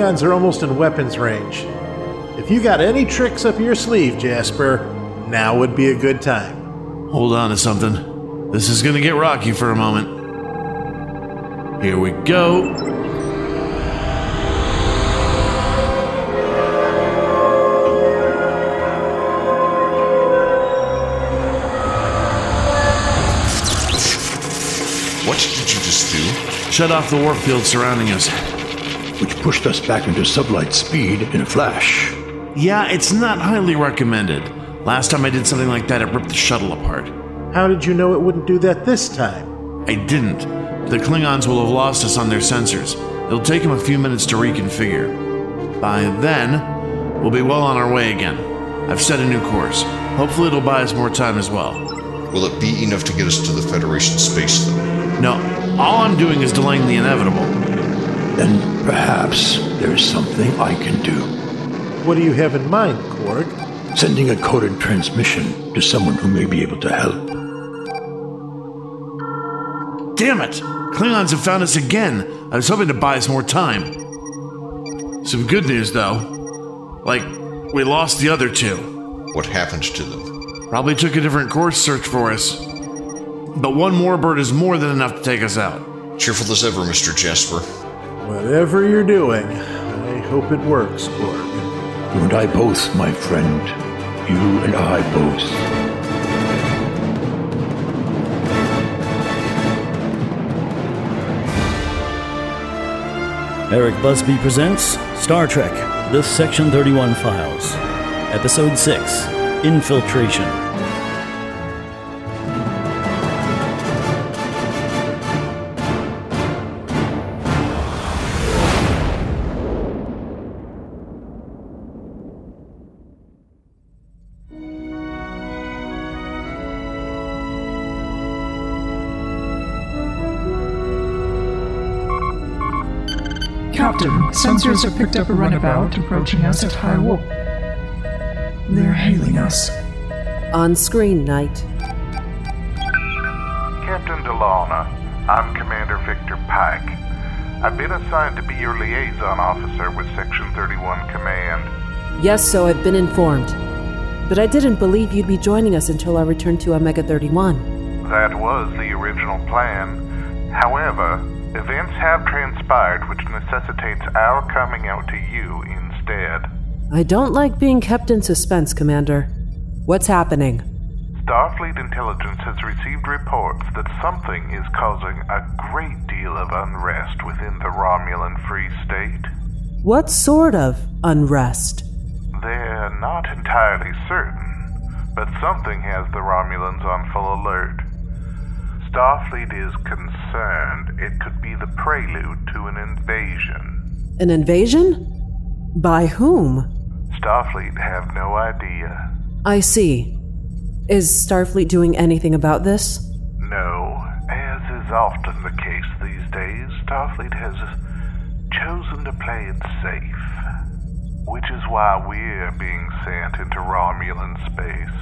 Klingons are almost in weapons range. If you got any tricks up your sleeve, Jasper, now would be a good time. Hold on to something. This is gonna get rocky for a moment. Here we go. What did you just do? Shut off the warp field surrounding us. Which pushed us back into sublight speed in a flash. Yeah, it's not highly recommended. Last time I did something like that, it ripped the shuttle apart. How did you know it wouldn't do that this time? I didn't. The Klingons will have lost us on their sensors. It'll take them a few minutes to reconfigure. By then, we'll be well on our way again. I've set a new course. Hopefully, it'll buy us more time as well. Will it be enough to get us to the Federation space, though? No, all I'm doing is delaying the inevitable. Then perhaps there's something I can do. What do you have in mind, Korg? Sending a coded transmission to someone who may be able to help. Damn it! Klingons have found us again. I was hoping to buy us more time. Some good news, though. Like, we lost the other two. What happened to them? Probably took a different course search for us. But one more bird is more than enough to take us out. Cheerful as ever, Mr. Jasper. Whatever you're doing, I hope it works, Korg. You and I both, my friend. You and I both. Eric Busby presents Star Trek The Section 31 Files, Episode 6 Infiltration. Picked up a runabout approaching us at high warp. They're hailing us. On screen, Knight. Captain Dalonna, I'm Commander Victor Pike. I've been assigned to be your liaison officer with Section 31 Command. Yes, so I've been informed. But I didn't believe you'd be joining us until our return to Omega 31. That was the original plan. However, events have transpired which necessitates our coming out to you instead. I don't like being kept in suspense, Commander. What's happening? Starfleet intelligence has received reports that something is causing a great deal of unrest within the Romulan Free State. What sort of unrest? They're not entirely certain, but something has the Romulans on full alert. Starfleet is concerned it could be the prelude to an invasion. An invasion? By whom? Starfleet have no idea. I see. Is Starfleet doing anything about this? No, as is often the case these days, Starfleet has chosen to play it safe. Which is why we're being sent into Romulan space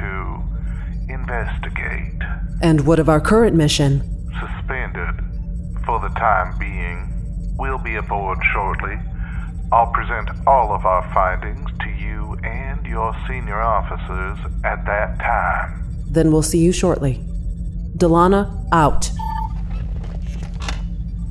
to investigate. And what of our current mission? Suspended for the time being. We'll be aboard shortly. I'll present all of our findings to you and your senior officers at that time. Then we'll see you shortly. Dalonna, out.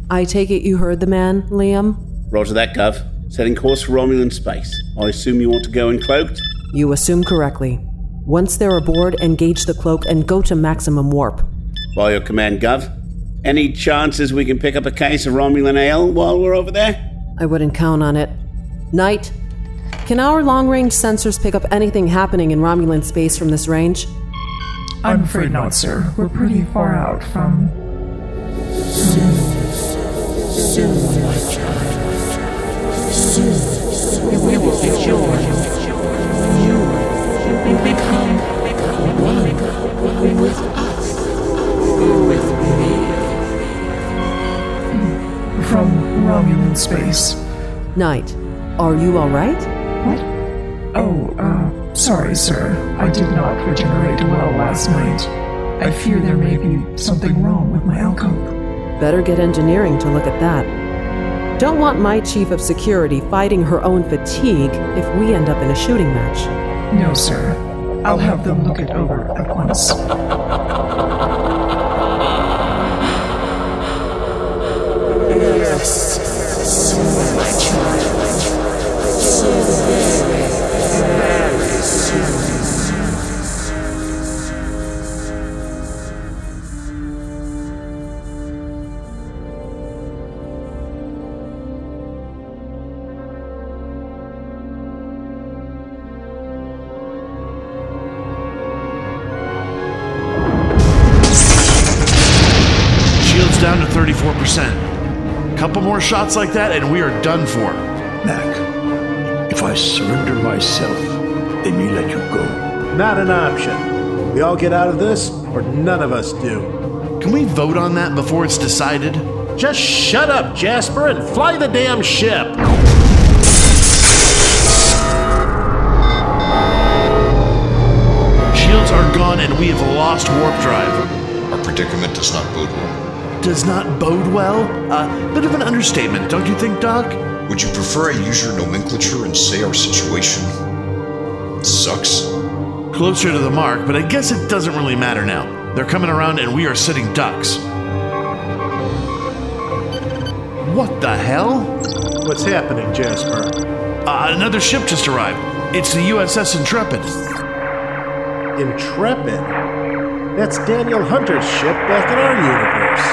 I take it you heard the man, Liam? Roger that, Gov. Setting course for Romulan space. I assume you want to go in cloaked? You assume correctly. Once they're aboard, engage the cloak and go to maximum warp. By your command, Gov. Any chances we can pick up a case of Romulan ale while we're over there? I wouldn't count on it. Knight, can our long range sensors pick up anything happening in Romulan space from this range? I'm afraid not, sir. We're pretty far out from. Soon. Soon, my child. Soon, We will be joined. Romulan space. Knight, are you alright? What? Oh, uh, sorry, sir. I did not regenerate well last night. I fear there may be something wrong with my alcove. Better get engineering to look at that. Don't want my chief of security fighting her own fatigue if we end up in a shooting match. No, sir. I'll have them look it over at once. Shots like that, and we are done for. Mak, if I surrender myself, they may let you go. Not an option. We all get out of this, or none of us do. Can we vote on that before it's decided? Just shut up, Jasper, and fly the damn ship! Shields are gone, and we have lost warp drive. Our predicament does not bode well. Does not bode well? A uh, bit of an understatement, don't you think, Doc? Would you prefer I use your nomenclature and say our situation sucks? Closer to the mark, but I guess it doesn't really matter now. They're coming around, and we are sitting ducks. What the hell? What's happening, Jasper? Uh, another ship just arrived. It's the USS Intrepid. Intrepid? That's Daniel Hunter's ship back in our universe.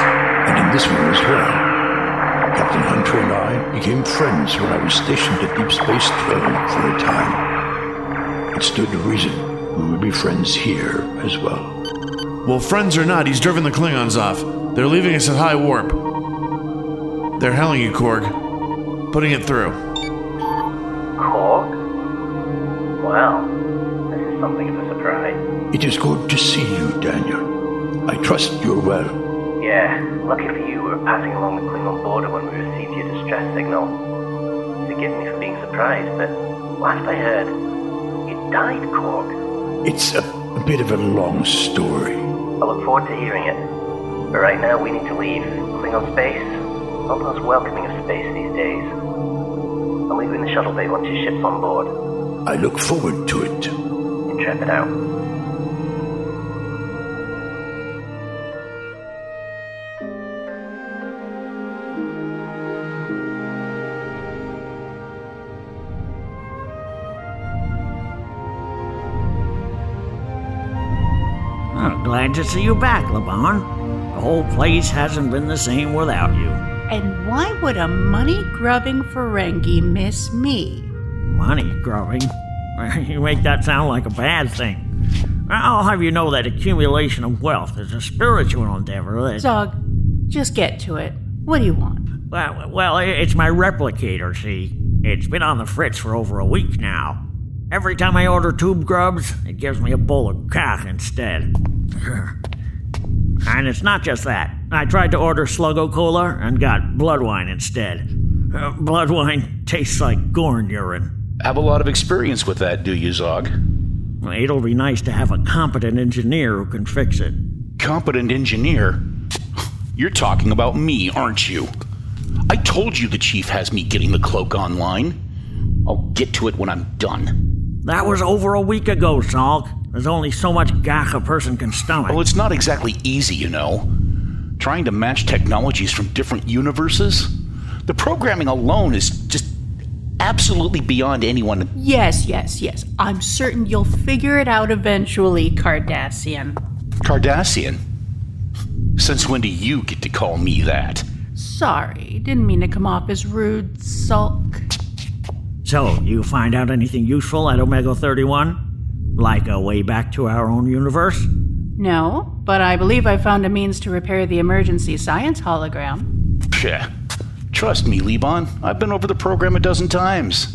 And in this one as well. Captain Hunter and I became friends when I was stationed at Deep Space 12 for a time. It stood to reason we would be friends here as well. Well, friends or not, he's driven the Klingons off. They're leaving us at high warp. They're hailing you, Korg. Putting it through. It is good to see you, Daniel. I trust you're well. Yeah, lucky for you, we were passing along the Klingon border when we received your distress signal. Forgive me for being surprised, but last I heard, you died, Korg. It's a, a bit of a long story. I look forward to hearing it. But right now, we need to leave. Klingon space, not the most welcoming of space these days. I'll leave you in the shuttle bay once your ship's on board. I look forward to it. Intrepid out. Glad to see you back, LeBon. The whole place hasn't been the same without you. And why would a money grubbing Ferengi miss me? Money grubbing? You make that sound like a bad thing. I'll have you know that accumulation of wealth is a spiritual endeavor that. Zog, just get to it. What do you want? Well, well, it's my replicator, see? It's been on the fritz for over a week now. Every time I order tube grubs, it gives me a bowl of gagh instead. and it's not just that. I tried to order Sluggo Cola and got blood wine instead. Uh, blood wine tastes like gorn urine. Have a lot of experience with that, do you, Zog? It'll be nice to have a competent engineer who can fix it. Competent engineer? You're talking about me, aren't you? I told you the chief has me getting the cloak online. I'll get to it when I'm done. That was over a week ago, Salk. There's only so much gagh a person can stomach. Well, it's not exactly easy, you know. Trying to match technologies from different universes? The programming alone is just absolutely beyond anyone. Yes, yes, yes. I'm certain you'll figure it out eventually, Cardassian. Cardassian? Since when do you get to call me that? Sorry, didn't mean to come off as rude, Sulk. So, you find out anything useful at Omega 31? Like a way back to our own universe? No, but I believe I found a means to repair the emergency science hologram. Pshh. Trust me, Lebon. I've been over the program a dozen times.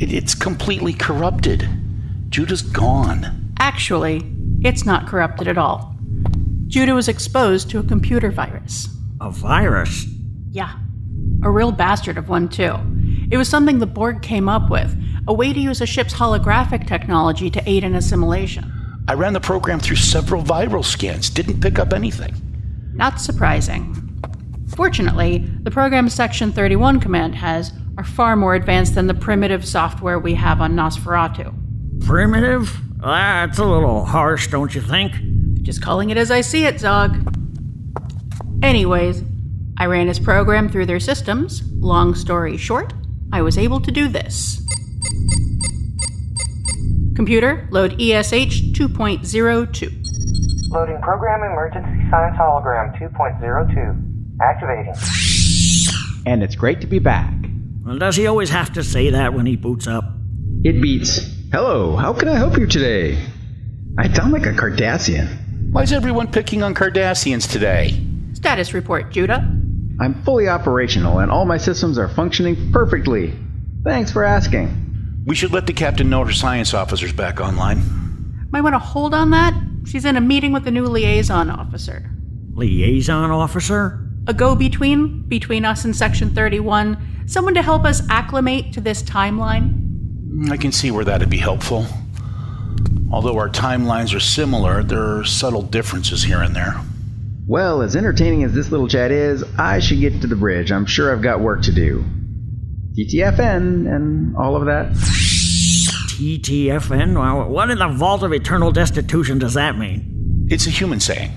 It, it's completely corrupted. Judah's gone. Actually, it's not corrupted at all. Judah was exposed to a computer virus. A virus? Yeah. A real bastard of one, too. It was something the Borg came up with a way to use a ship's holographic technology to aid in assimilation. I ran the program through several viral scans, didn't pick up anything. Not surprising. Fortunately, the program's Section 31 command has are far more advanced than the primitive software we have on Nosferatu. Primitive? Ah, That's a little harsh, don't you think? Just calling it as I see it, Zog. Anyways, I ran his program through their systems. Long story short, I was able to do this. Computer, load ESH 2.02. Loading program emergency science hologram 2.02. Activating. And it's great to be back. Well, does he always have to say that when he boots up? It beats. Hello, how can I help you today? I sound like a Cardassian. Why is everyone picking on Cardassians today? Status report, Judah. I'm fully operational and all my systems are functioning perfectly. Thanks for asking. We should let the captain know her science officer's back online. Might want to hold on that. She's in a meeting with the new liaison officer. Liaison officer? A go between between us and Section 31. Someone to help us acclimate to this timeline. I can see where that'd be helpful. Although our timelines are similar, there are subtle differences here and there. Well, as entertaining as this little chat is, I should get to the bridge. I'm sure I've got work to do. TTFN and all of that. TTFN? Well, what in the vault of eternal destitution does that mean? It's a human saying.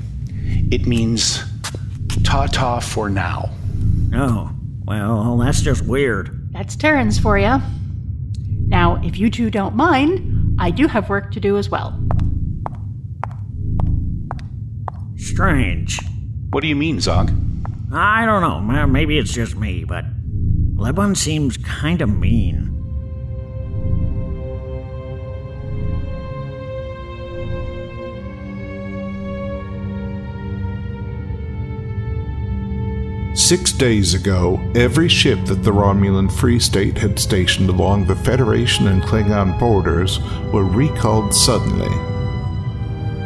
It means ta ta for now. Oh, well, that's just weird. That's Terrans for you. Now, if you two don't mind, I do have work to do as well. Strange. What do you mean, Zog? I don't know. Maybe it's just me, but Lebanon seems kind of mean. Six days ago, every ship that the Romulan Free State had stationed along the Federation and Klingon borders were recalled suddenly.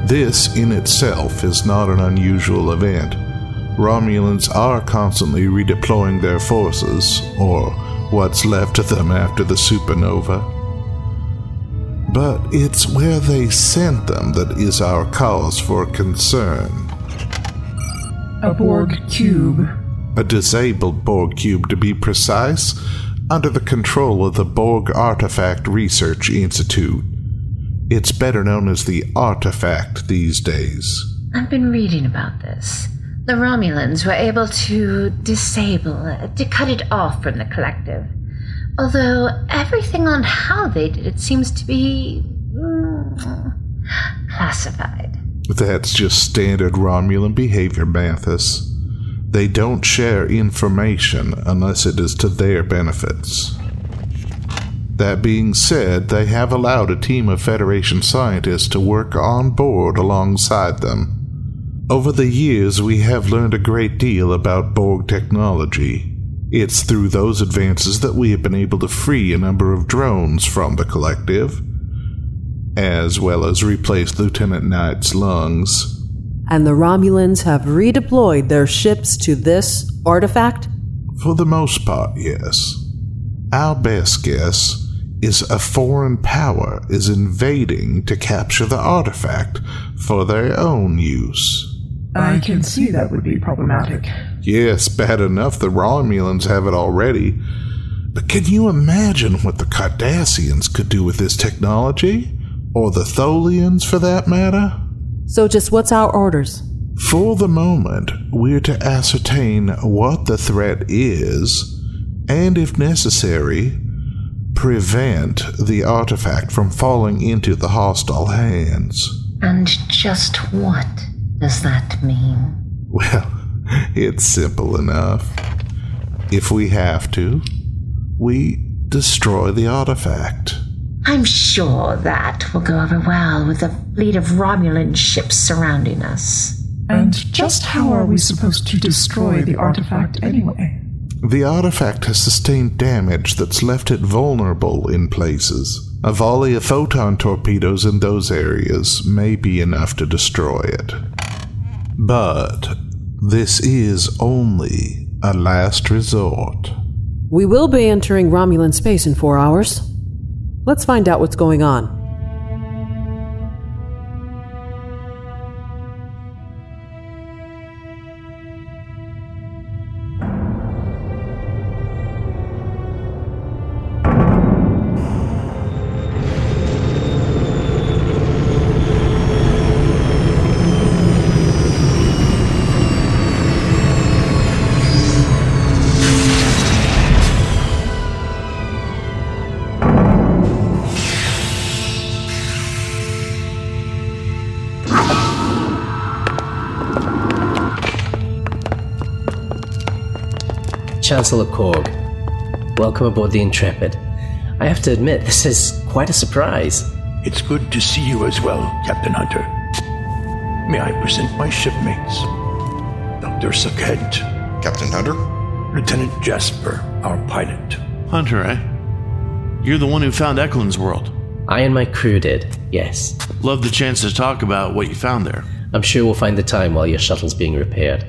This in itself is not an unusual event. Romulans are constantly redeploying their forces, or what's left of them after the supernova. But it's where they sent them that is our cause for concern. A Borg cube. A disabled Borg cube, to be precise, under the control of the Borg Artifact Research Institute. It's better known as the Artifact these days. I've been reading about this. The Romulans were able to disable, to cut it off from the collective. Although everything on how they did it seems to be mm, classified. That's just standard Romulan behavior, Mathis. They don't share information unless it is to their benefits. That being said, they have allowed a team of Federation scientists to work on board alongside them. Over the years, we have learned a great deal about Borg technology. It's through those advances that we have been able to free a number of drones from the collective, as well as replace Lieutenant Knight's lungs. And the Romulans have redeployed their ships to this artifact? For the most part, yes. Our best guess is a foreign power is invading to capture the artifact for their own use. I can see that would be problematic. Yes, bad enough the Romulans have it already. But can you imagine what the Cardassians could do with this technology? Or the Tholians, for that matter? So, just what's our orders? For the moment, we're to ascertain what the threat is, and if necessary, prevent the artifact from falling into the hostile hands. And just what does that mean? Well, it's simple enough. If we have to, we destroy the artifact. I'm sure that will go over well with the fleet of Romulan ships surrounding us. And just how are we supposed to destroy the artifact anyway? The artifact has sustained damage that's left it vulnerable in places. A volley of photon torpedoes in those areas may be enough to destroy it. But this is only a last resort. We will be entering Romulan space in four hours. Let's find out what's going on. Chancellor Korg. Welcome aboard the Intrepid. I have to admit, this is quite a surprise. It's good to see you as well, Captain Hunter. May I present my shipmates? Dr. Sakent. Captain Hunter? Lieutenant Jasper, our pilot. Hunter, eh? You're the one who found Eklund's world. I and my crew did, yes. Love the chance to talk about what you found there. I'm sure we'll find the time while your shuttle's being repaired.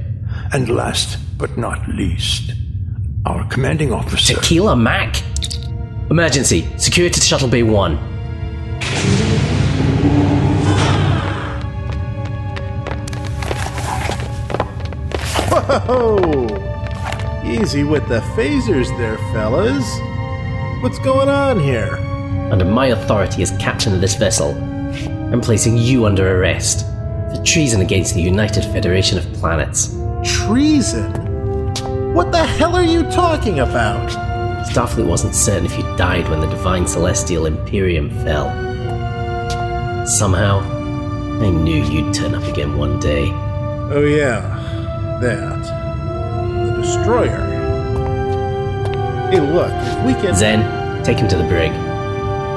And last but not least, our commanding officer. Tequila Mac! Emergency! Security to Shuttle B1. Whoa! Easy with the phasers there, fellas. What's going on here? Under my authority as captain of this vessel, I'm placing you under arrest for treason against the United Federation of Planets. Treason? What the hell are you talking about? Starfleet wasn't certain if you died when the Divine Celestial Imperium fell. Somehow, I knew you'd turn up again one day. Oh, yeah. That. The destroyer. Hey, look, if we can. Zen, take him to the brig.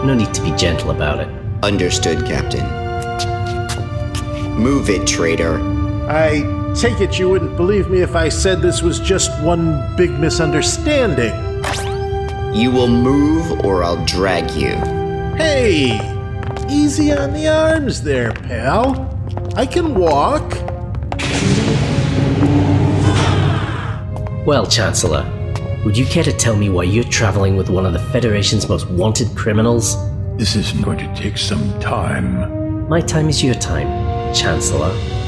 No need to be gentle about it. Understood, Captain. Move it, traitor. I take it you wouldn't believe me if I said this was just one big misunderstanding. You will move or I'll drag you. Hey! Easy on the arms there, pal. I can walk. Well, Chancellor, would you care to tell me why you're traveling with one of the Federation's most wanted criminals? This is going to take some time. My time is your time, Chancellor.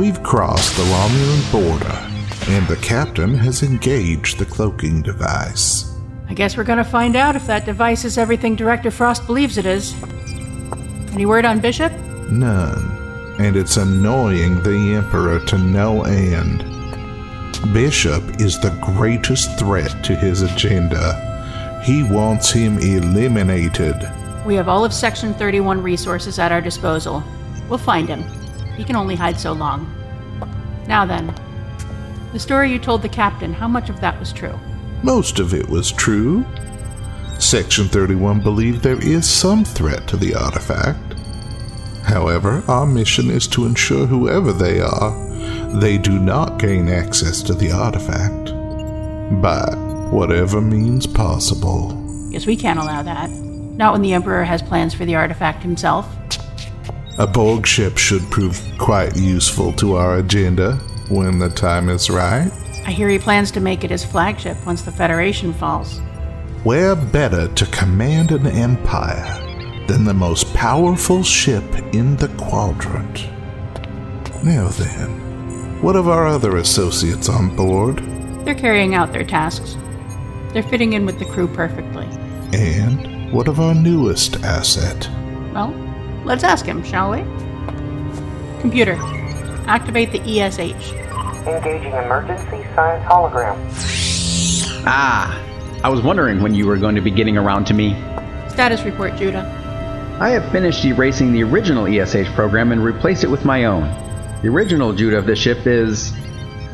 We've crossed the Romulan border, and the captain has engaged the cloaking device. I guess we're gonna find out if that device is everything Director Frost believes it is. Any word on Bishop? None. And it's annoying the Emperor to no end. Bishop is the greatest threat to his agenda. He wants him eliminated. We have all of Section 31 resources at our disposal. We'll find him. He can only hide so long. Now then, the story you told the captain, how much of that was true? Most of it was true. Section 31 believed there is some threat to the artifact. However, our mission is to ensure whoever they are, they do not gain access to the artifact. By whatever means possible. Yes, we can't allow that. Not when the Emperor has plans for the artifact himself. A Borg ship should prove quite useful to our agenda when the time is right. I hear he plans to make it his flagship once the Federation falls. Where better to command an empire than the most powerful ship in the quadrant? Now then, what of our other associates on board? They're carrying out their tasks. They're fitting in with the crew perfectly. And what of our newest asset? Well, let's ask him, shall we? Computer, activate the ESH. Engaging emergency science hologram. Ah, I was wondering when you were going to be getting around to me. Status report, Judah. I have finished erasing the original ESH program and replaced it with my own. The original Judah of the ship is,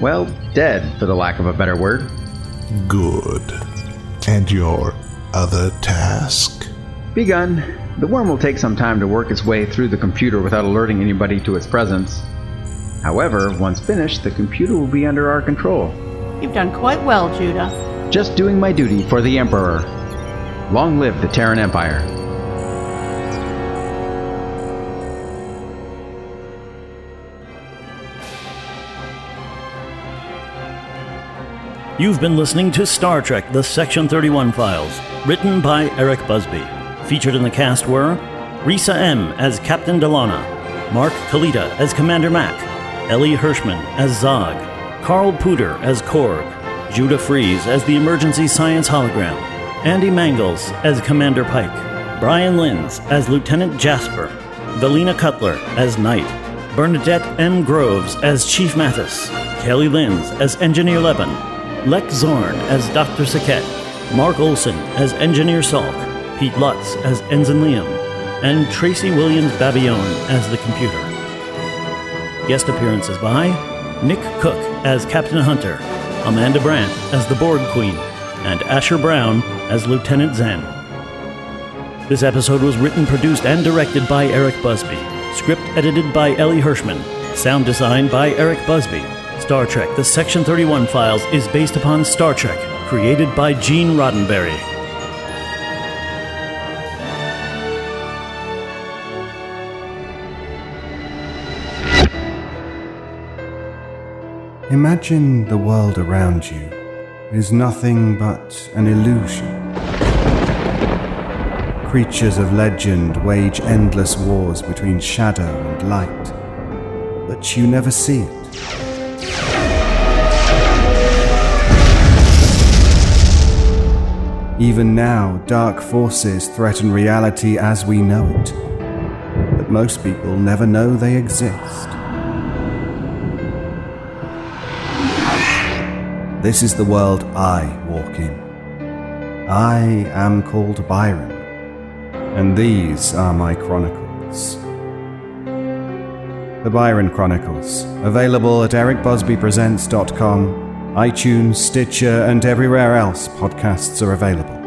well, dead, for the lack of a better word. Good. And your other task? Begun. The worm will take some time to work its way through the computer without alerting anybody to its presence. However, once finished, the computer will be under our control. You've done quite well, Judah. Just doing my duty for the Emperor. Long live the Terran Empire. You've been listening to Star Trek The Section 31 Files, written by Eric Busby. Featured in the cast were Rissa M. as Captain Dalonna, Mark Kalita as Commander Mak, Elie Hirschman as Zog, Karl Puder as Korg, Judah Friese as the Emergency Science Hologram, Andy Mangels as Commander Pike, Brian Linz as Lieutenant Jasper, Valina Cutler as Knight, Bernadette M. Groves as Chief Mathis, Kelly Linz as Engineer Leben, Lex Zorn as Dr. Saket, Mark Olson as Engineer Salk, Pete Lutz as Ensign Liam, and Tracy Williams Babione as the computer. Guest appearances by Nick Cook as Captain Hunter, Amanda Brandt as the Borg Queen, and Asher Brown as Lieutenant Zen. This episode was written, produced, and directed by Eric Busby. Script edited by Elie Hirschman. Sound designed by Eric Busby. Star Trek The Section 31 Files is based upon Star Trek, created by Gene Roddenberry. Imagine the world around you is nothing but an illusion. Creatures of legend wage endless wars between shadow and light, but you never see it. Even now, dark forces threaten reality as we know it, but most people never know they exist. This is the world I walk in. I am called Byron, and these are my chronicles. The Byron Chronicles, available at ericbusbypresents.com, iTunes, Stitcher, and everywhere else podcasts are available.